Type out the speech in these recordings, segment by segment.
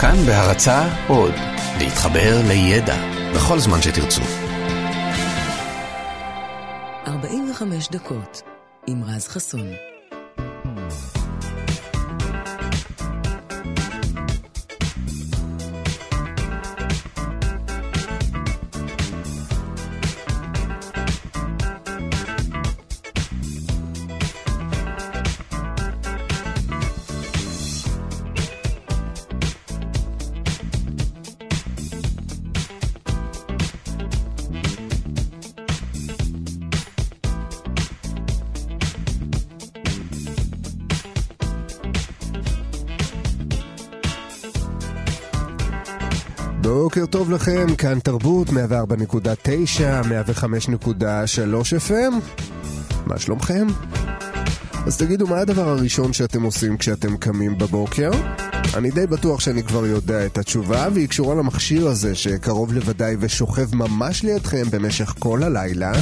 כאן בהרצה עוד, להתחבר לידע בכל זמן שתרצו. 45 דקות עם רז חסון. לכם, כאן תרבות 104.9, 105.3 FM. מה שלומכם? אז תגידו, מה הדבר הראשון שאתם עושים כשאתם קמים בבוקר? אני די בטוח שאני כבר יודע את התשובה, והיא קשורה למכשיר הזה שקרוב לוודאי ושוכב ממש לידכם במשך כל הלילה,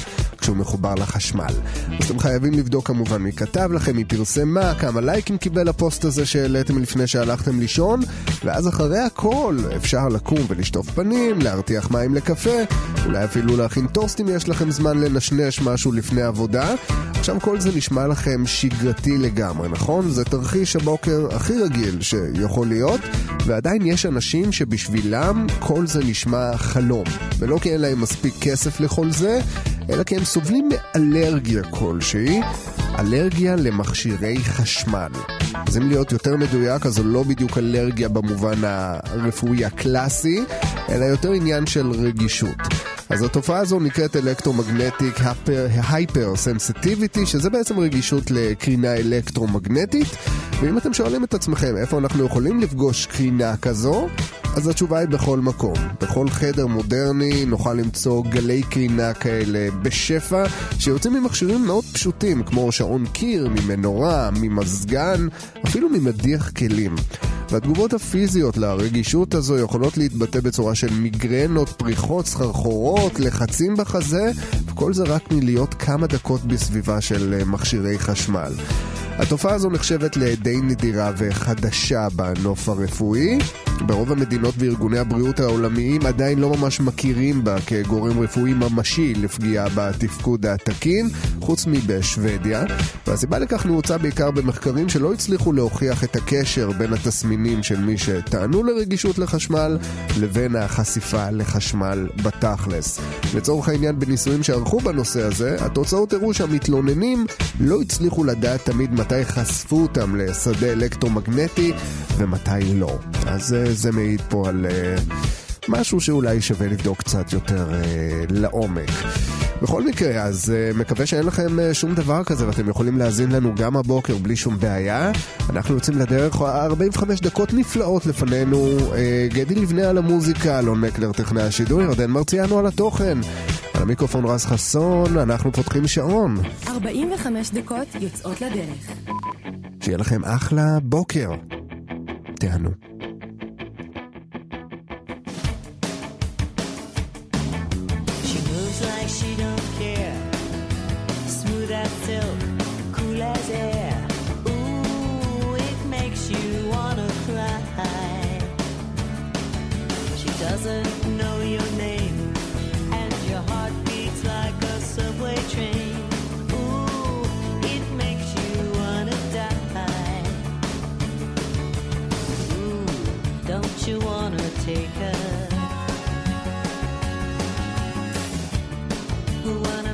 כשהוא מחובר לחשמל. אתם חייבים לבדוק כמובן מי כתב לכם, מי פרסם מה, כמה לייקים קיבל הפוסט הזה שהעליתם לפני שהלכתם לישון, ואז אחרי הכל אפשר לקום ולשטוף פנים, להרתיח מים לקפה, אולי אפילו להכין טוסט אם יש לכם זמן לנשנש משהו לפני עבודה. עכשיו כל זה נשמע לכם שגרתי לגמרי, נכון? זה תרחיש הבוקר הכי רגיל שיכול להיות, ועדיין יש אנשים שבשבילם כל זה נשמע חלום. ולא כי אין להם מספיק כסף לכל זה, אלא כי הם סובלים מאלרגיה כלשהי, אלרגיה למכשירי חשמל. אז אם להיות יותר מדויק, אז זו לא בדיוק אלרגיה במובן הרפואי הקלאסי, אלא יותר עניין של רגישות. אז התופעה הזו נקראת electromagnetic hypersensitivity, שזה בעצם רגישות לקרינה אלקטרומגנטית. ואם אתם שואלים את עצמכם איפה אנחנו יכולים לפגוש קרינה כזו, אז התשובה היא בכל מקום. בכל חדר מודרני נוכל למצוא גלי קרינה כאלה בשפע, שיוצאים ממכשירים מאוד פשוטים, כמו שעון קיר, ממנורה, ממזגן, אפילו ממדיח כלים. והתגובות הפיזיות לרגישות הזו יכולות להתבטא בצורה של מיגרנות, פריחות, סחרחורות, לחצים בחזה, וכל זה רק מלהיות כמה דקות בסביבה של מכשירי חשמל. התופעה הזו נחשבת לדי נדירה וחדשה בנוף הרפואי. ברוב המדינות וארגוני הבריאות העולמיים עדיין לא ממש מכירים בה כגורם רפואי ממשי לפגיעה בתפקוד התקין, חוץ מבשוודיה. והסיבה לכך נעוצה בעיקר במחקרים שלא הצליחו להוכיח את הקשר בין התסמינים של מי שטענו לרגישות לחשמל לבין החשיפה לחשמל בתכלס. לצורך העניין בניסויים שערכו בנושא הזה, התוצאות הראו שהמתלוננים לא הצליחו לדעת תמיד מתי חשפו אותם לשדה אלקטרומגנטי ומתי לא. אז זה מעיד פה על uh, משהו שאולי שווה לבדוק קצת יותר uh, לעומק. בכל מקרה, אז uh, מקווה שאין לכם uh, שום דבר כזה ואתם יכולים להאזין לנו גם הבוקר בלי שום בעיה. אנחנו יוצאים לדרך 45 דקות נפלאות לפנינו. Uh, גדי לבנה על המוזיקה, אלון מקלר טכנאי השידור, ירדן מרציאנו על התוכן. על המיקרופון רז חסון, אנחנו פותחים שעון. 45 דקות יוצאות לדרך. שיהיה לכם אחלה בוקר. תהנו. the one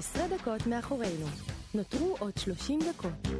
15 דקות מאחורינו. נותרו עוד 30 דקות.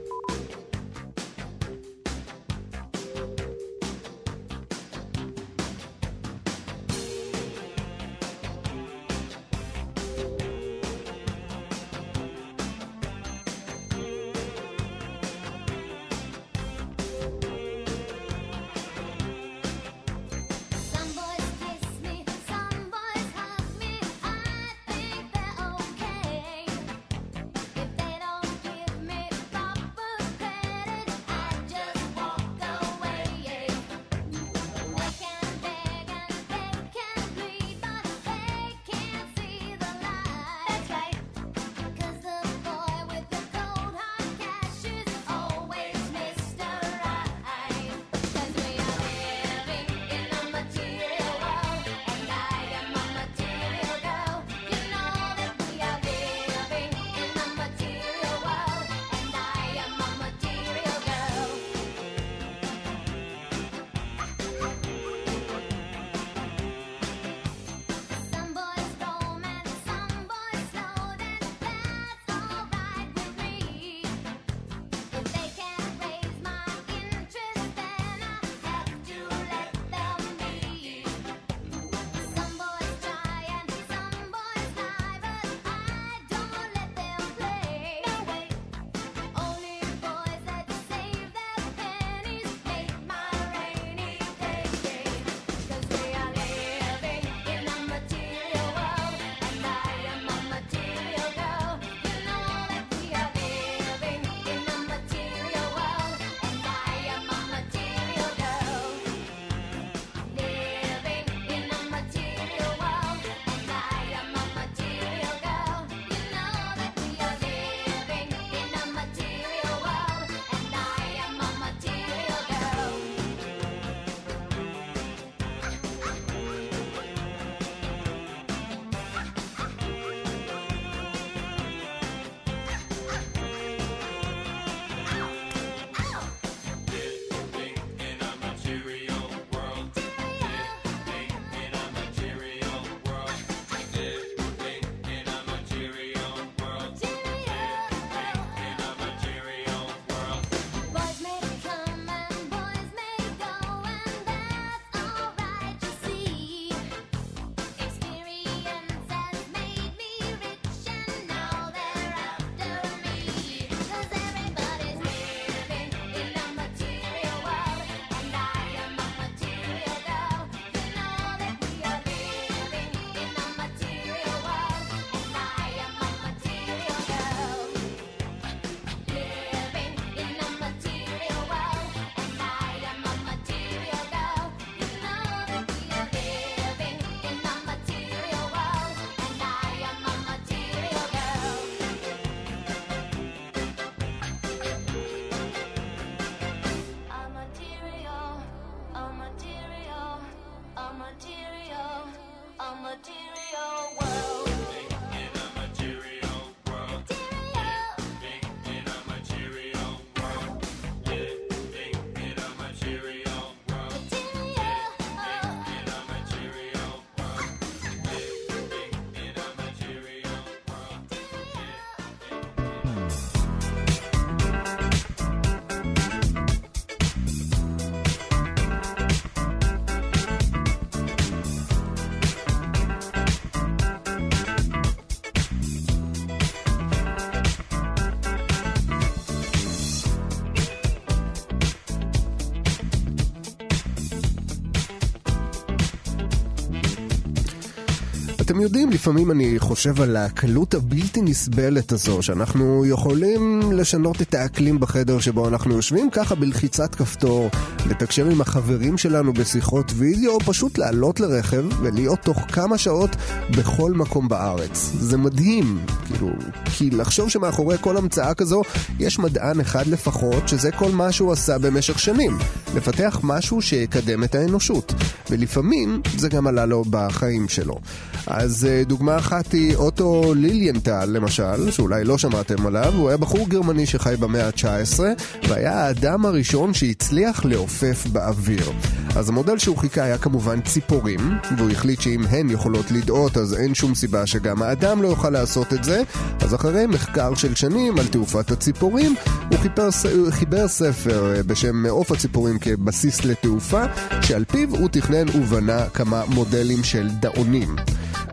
יודעים, לפעמים אני חושב על הקלות הבלתי נסבלת הזו, שאנחנו יכולים לשנות את האקלים בחדר שבו אנחנו יושבים, ככה בלחיצת כפתור, לתקשר עם החברים שלנו בשיחות וידאו, או פשוט לעלות לרכב ולהיות תוך כמה שעות בכל מקום בארץ. זה מדהים, כאילו, כי לחשוב שמאחורי כל המצאה כזו, יש מדען אחד לפחות, שזה כל מה שהוא עשה במשך שנים. לפתח משהו שיקדם את האנושות. ולפעמים זה גם עלה לו בחיים שלו. אז אה, דוגמה אחת היא אוטו ליליאנטל, למשל, שאולי לא שמעתם עליו, הוא היה בחור גרמני שחי במאה ה-19, והיה האדם הראשון שהצליח לעופף באוויר. אז המודל שהוא חיכה היה כמובן ציפורים, והוא החליט שאם הן יכולות לדאות, אז אין שום סיבה שגם האדם לא יוכל לעשות את זה. אז אחרי מחקר של שנים על תעופת הציפורים, הוא חיבר, חיבר ספר אה, בשם עוף הציפורים כבסיס לתעופה, שעל פיו הוא תכנן ובנה כמה מודלים של דאונים.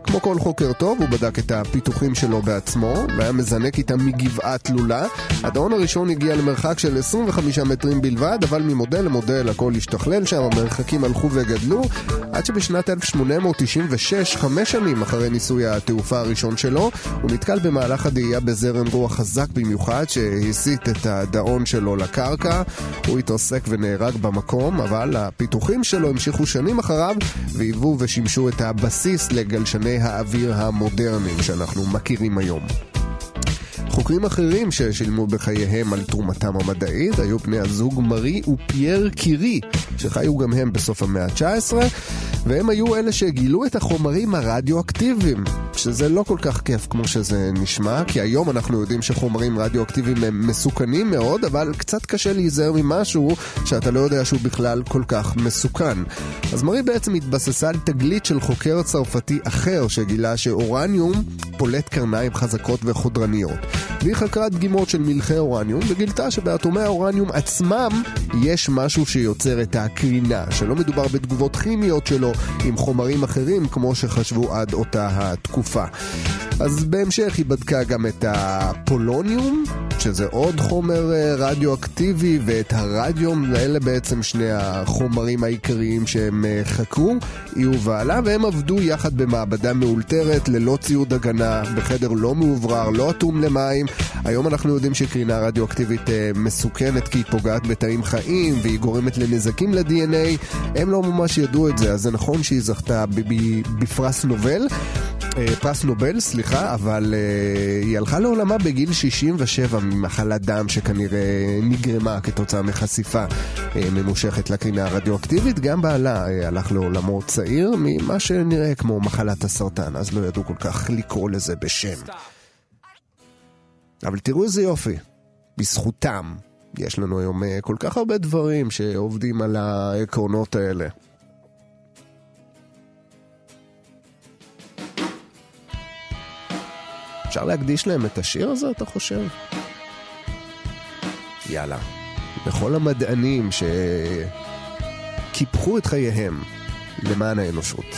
כמו כל חוקר טוב, הוא בדק את הפיתוחים שלו בעצמו, והיה מזנק איתם מגבעה תלולה. הדאון הראשון הגיע למרחק של 25 מטרים בלבד, אבל ממודל למודל הכל השתכלל שם, המרחקים הלכו וגדלו, עד שבשנת 1896, חמש שנים אחרי ניסוי התעופה הראשון שלו, הוא נתקל במהלך הדאייה בזרם רוח חזק במיוחד, שהסיט את הדאון שלו לקרקע. הוא התרסק ונהרג במקום, אבל הפיתוחים שלו המשיכו שנים אחריו, והיוו ושימשו את הבסיס לגלשני האוויר המודרניים שאנחנו מכירים היום. חוקרים אחרים ששילמו בחייהם על תרומתם המדעית היו בני הזוג מארי ופייר קירי, שחיו גם הם בסוף המאה ה-19, והם היו אלה שגילו את החומרים הרדיואקטיביים, שזה לא כל כך כיף כמו שזה נשמע, כי היום אנחנו יודעים שחומרים רדיואקטיביים הם מסוכנים מאוד, אבל קצת קשה להיזהר ממשהו שאתה לא יודע שהוא בכלל כל כך מסוכן. אז מארי בעצם התבססה על תגלית של חוקר צרפתי אחר שגילה שאורניום פולט קרניים חזקות וחודרניות. והיא חקרה דגימות של מלחי אורניום וגילתה שבאטומי האורניום עצמם יש משהו שיוצר את הקרינה, שלא מדובר בתגובות כימיות שלו עם חומרים אחרים כמו שחשבו עד אותה התקופה. אז בהמשך היא בדקה גם את הפולוניום, שזה עוד חומר אה, רדיואקטיבי, ואת הרדיום, ואלה בעצם שני החומרים העיקריים שהם אה, חקרו, היא ובעלה, והם עבדו יחד במעבדה מאולתרת, ללא ציוד הגנה, בחדר לא מאוברר, לא אטום למים. היום אנחנו יודעים שקרינה רדיואקטיבית אה, מסוכנת כי היא פוגעת בתאים חיים, והיא גורמת לנזקים ל-DNA. הם לא ממש ידעו את זה, אז זה נכון שהיא זכתה בפרס נובל. אה, פרס נובל, סליחה, אבל אה, היא הלכה לעולמה בגיל 67 ממחלת דם שכנראה נגרמה כתוצאה מחשיפה אה, ממושכת לקרינה הרדיואקטיבית. גם בעלה אה, הלך לעולמו צעיר ממה שנראה כמו מחלת הסרטן, אז לא ידעו כל כך לקרוא לזה בשם. אבל תראו איזה יופי, בזכותם יש לנו היום אה, כל כך הרבה דברים שעובדים על העקרונות האלה. אפשר להקדיש להם את השיר הזה, אתה חושב? יאללה. לכל המדענים שקיפחו את חייהם למען האנושות.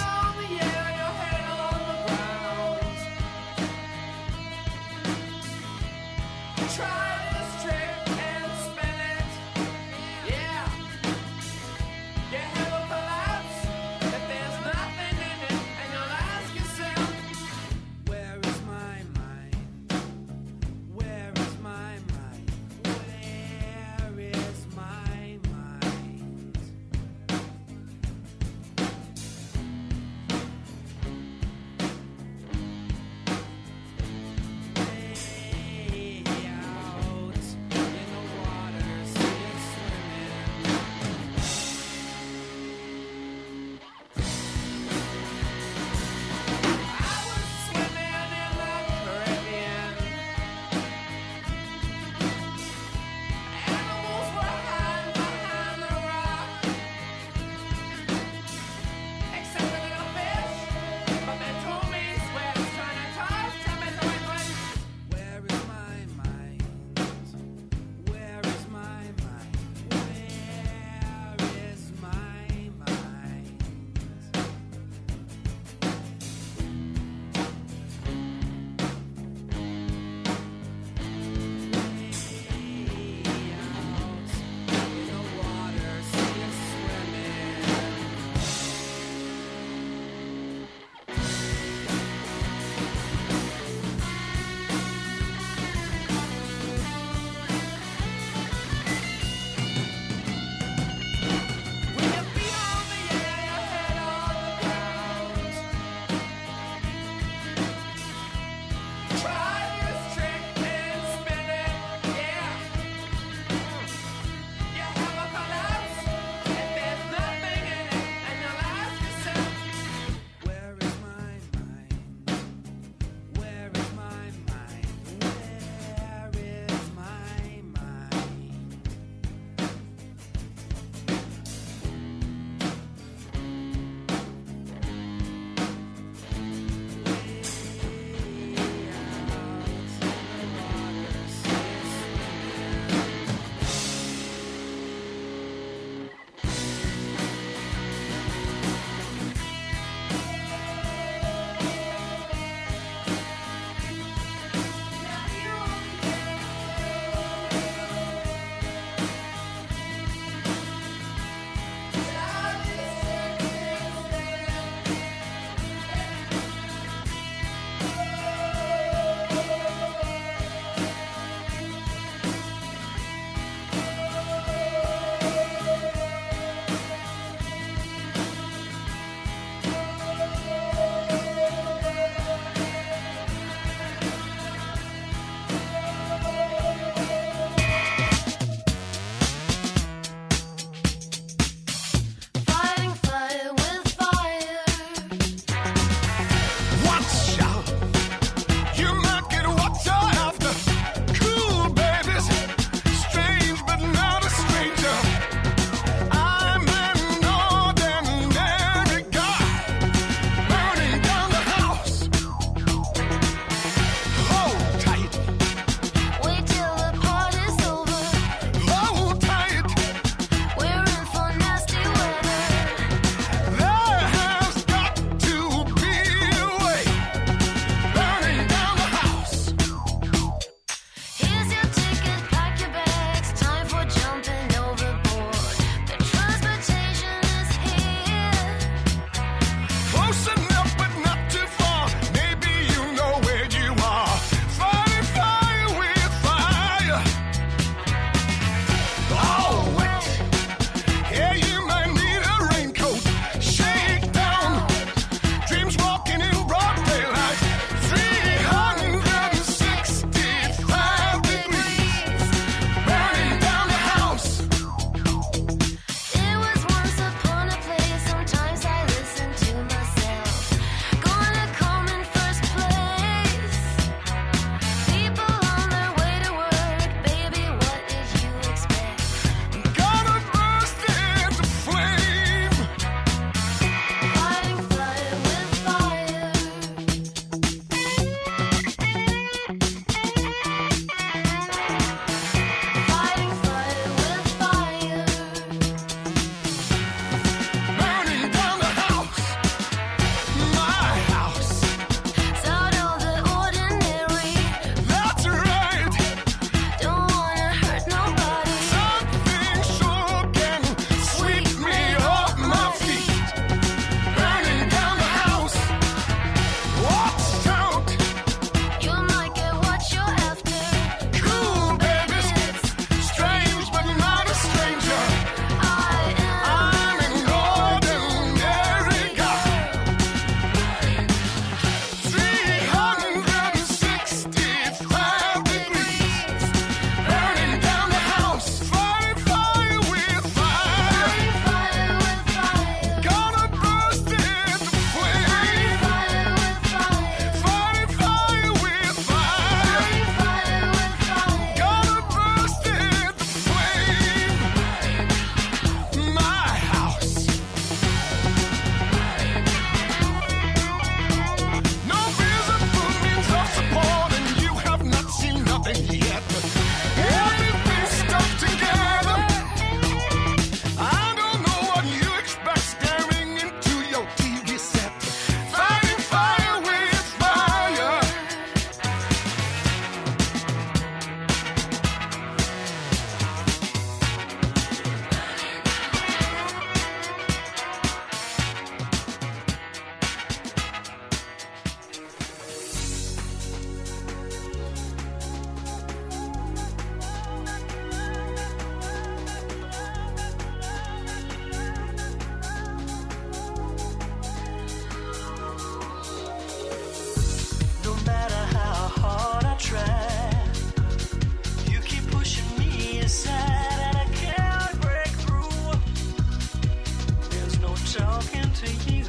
talking to you.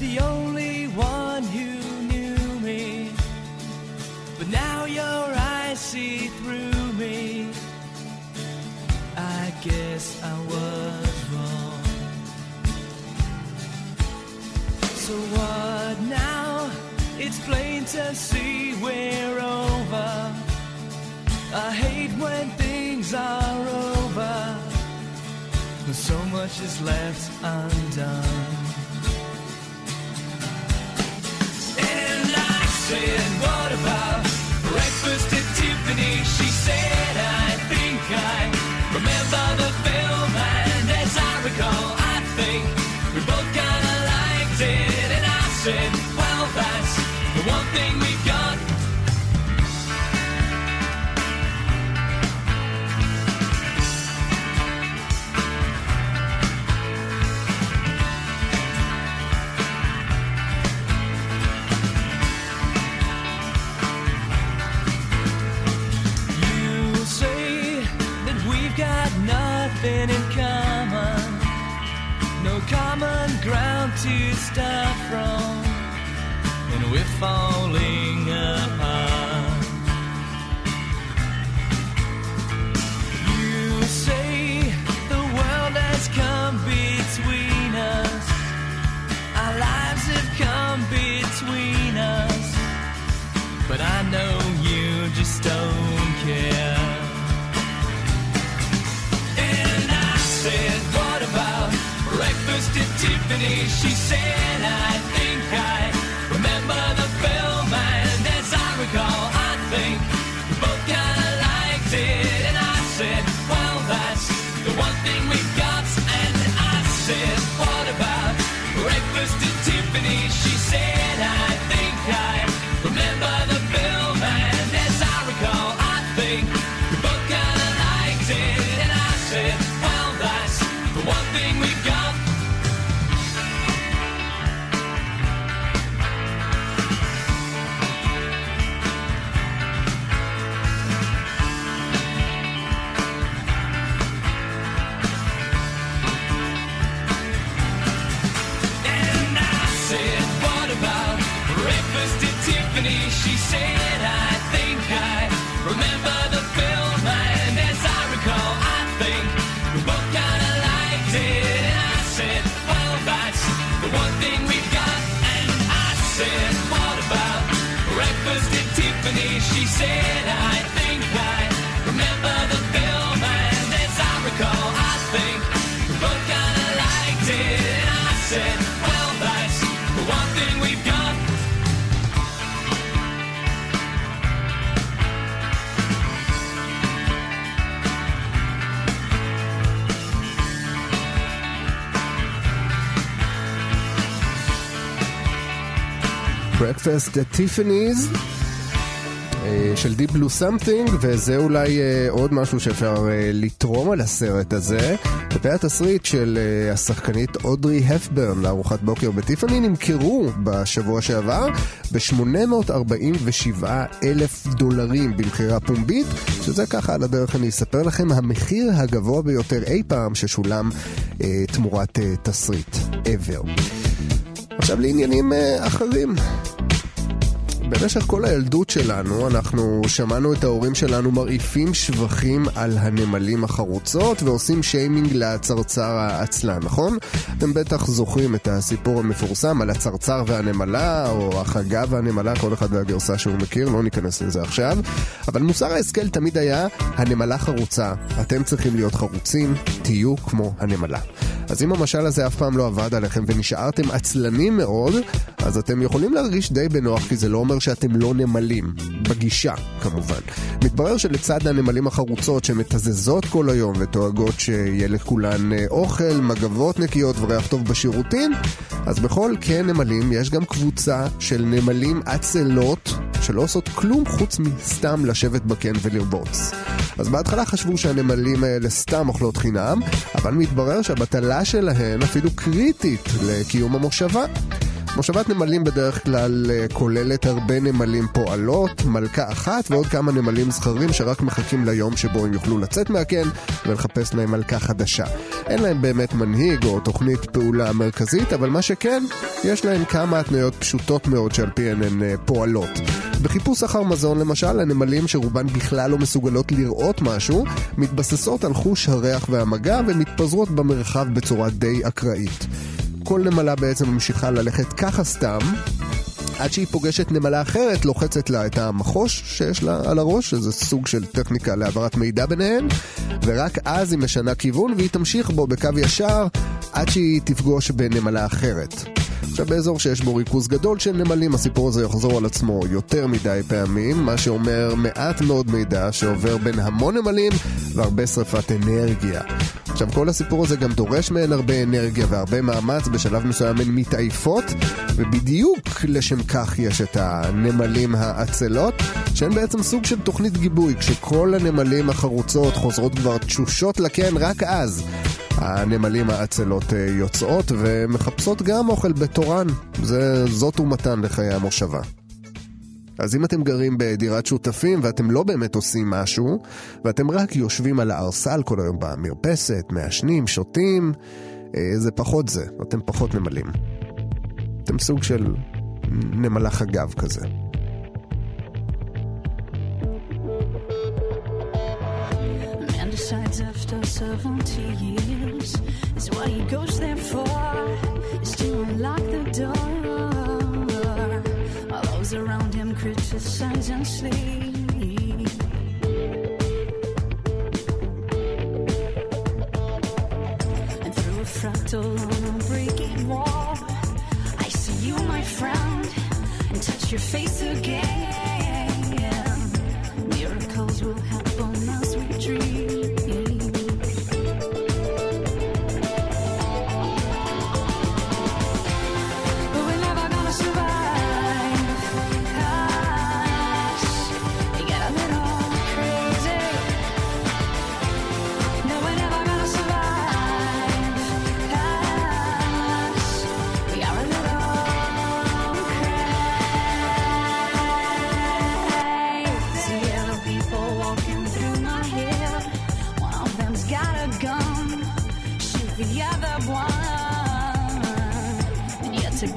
the only one who knew me. But now your eyes see through me. I guess I was wrong. So what now? It's plain to see we're over. I hate when things are over. But so much is left undone. said, what about breakfast at Tiffany? She said, I think I remember the film, and as I recall, I think. stuff and we're falling. she said. Breakfast at Tiffany's אה, של Deep Blue Something, וזה אולי אה, עוד משהו שאפשר אה, לתרום על הסרט הזה. בפי התסריט של השחקנית אודרי הפברן לארוחת בוקר בטיפני נמכרו בשבוע שעבר ב-847 אלף דולרים במכירה פומבית, שזה ככה על הדרך אני אספר לכם, המחיר הגבוה ביותר אי פעם ששולם אה, תמורת אה, תסריט ever. עכשיו לעניינים אה, אחרים. במשך כל הילדות שלנו אנחנו שמענו את ההורים שלנו מרעיפים שבחים על הנמלים החרוצות ועושים שיימינג לצרצר העצלן, נכון? אתם בטח זוכרים את הסיפור המפורסם על הצרצר והנמלה, או החגה והנמלה, כל אחד והגרסה שהוא מכיר, לא ניכנס לזה עכשיו. אבל מוסר ההשכל תמיד היה, הנמלה חרוצה, אתם צריכים להיות חרוצים, תהיו כמו הנמלה. אז אם המשל הזה אף פעם לא עבד עליכם ונשארתם עצלנים מאוד, אז אתם יכולים להרגיש די בנוח, כי זה לא אומר שאתם לא נמלים. בגישה, כמובן. מתברר שלצד הנמלים החרוצות שמתזזות כל היום ודואגות שיהיה לכולן אה, אוכל, מגבות נקיות וריח טוב בשירותים, אז בכל כן נמלים יש גם קבוצה של נמלים עצלות שלא עושות כלום חוץ מסתם לשבת בקן ולרבוץ. אז בהתחלה חשבו שהנמלים האלה סתם אוכלות חינם, אבל מתברר שהבטלה שלהן אפילו קריטית לקיום המושבה. מושבת נמלים בדרך כלל אה, כוללת הרבה נמלים פועלות, מלכה אחת ועוד כמה נמלים זכרים שרק מחכים ליום שבו הם יוכלו לצאת מהקן ולחפש להם מלכה חדשה. אין להם באמת מנהיג או תוכנית פעולה מרכזית, אבל מה שכן, יש להם כמה התניות פשוטות מאוד שעל פיהן הן אה, פועלות. בחיפוש אחר מזון למשל, הנמלים שרובן בכלל לא מסוגלות לראות משהו, מתבססות על חוש הריח והמגע ומתפזרות במרחב בצורה די אקראית. כל נמלה בעצם ממשיכה ללכת ככה סתם, עד שהיא פוגשת נמלה אחרת, לוחצת לה את המחוש שיש לה על הראש, שזה סוג של טכניקה להעברת מידע ביניהן, ורק אז היא משנה כיוון והיא תמשיך בו בקו ישר עד שהיא תפגוש בנמלה אחרת. עכשיו באזור שיש בו ריכוז גדול של נמלים, הסיפור הזה יחזור על עצמו יותר מדי פעמים, מה שאומר מעט מאוד מידע שעובר בין המון נמלים והרבה שרפת אנרגיה. עכשיו כל הסיפור הזה גם דורש מהן הרבה אנרגיה והרבה מאמץ, בשלב מסוים הן מתעייפות, ובדיוק לשם כך יש את הנמלים העצלות, שהן בעצם סוג של תוכנית גיבוי, כשכל הנמלים החרוצות חוזרות כבר תשושות לקן, רק אז הנמלים העצלות אה, יוצאות ומחפשות גם אוכל בתורן. זה, זאת תרומתן לחיי המושבה. אז אם אתם גרים בדירת שותפים ואתם לא באמת עושים משהו, ואתם רק יושבים על הערסל כל היום במרפסת, מעשנים, שותים, אה, זה פחות זה, אתם פחות נמלים. אתם סוג של נמלה חגב כזה. After 70 years is what he goes there for is to unlock the door. While those around criticize and sleep. And through a fractal on a breaking wall, I see you, my friend, and touch your face again.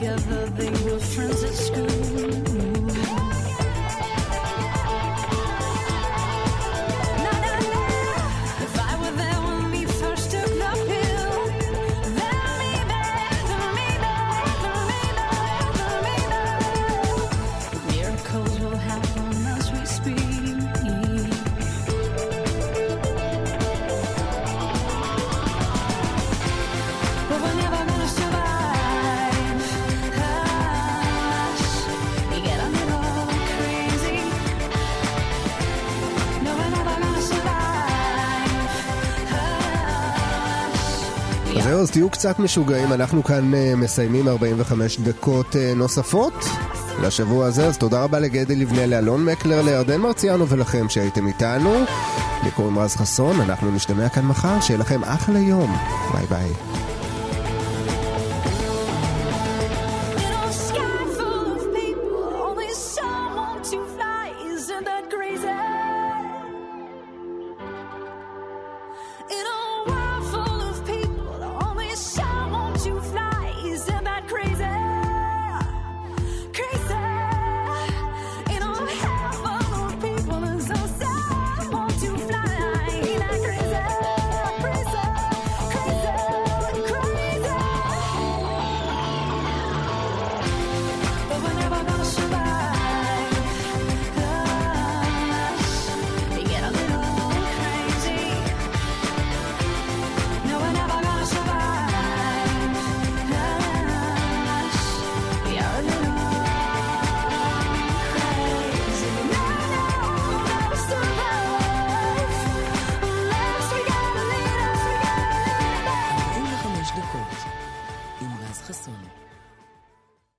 Together they were friends at school. אז זהו, אז תהיו קצת משוגעים, אנחנו כאן אה, מסיימים 45 דקות אה, נוספות לשבוע הזה, אז תודה רבה לגדי לבנה, לאלון מקלר, לירדן מרציאנו ולכם שהייתם איתנו. לי קוראים רז חסון, אנחנו נשתמע כאן מחר, שיהיה לכם אחלה יום. ביי ביי.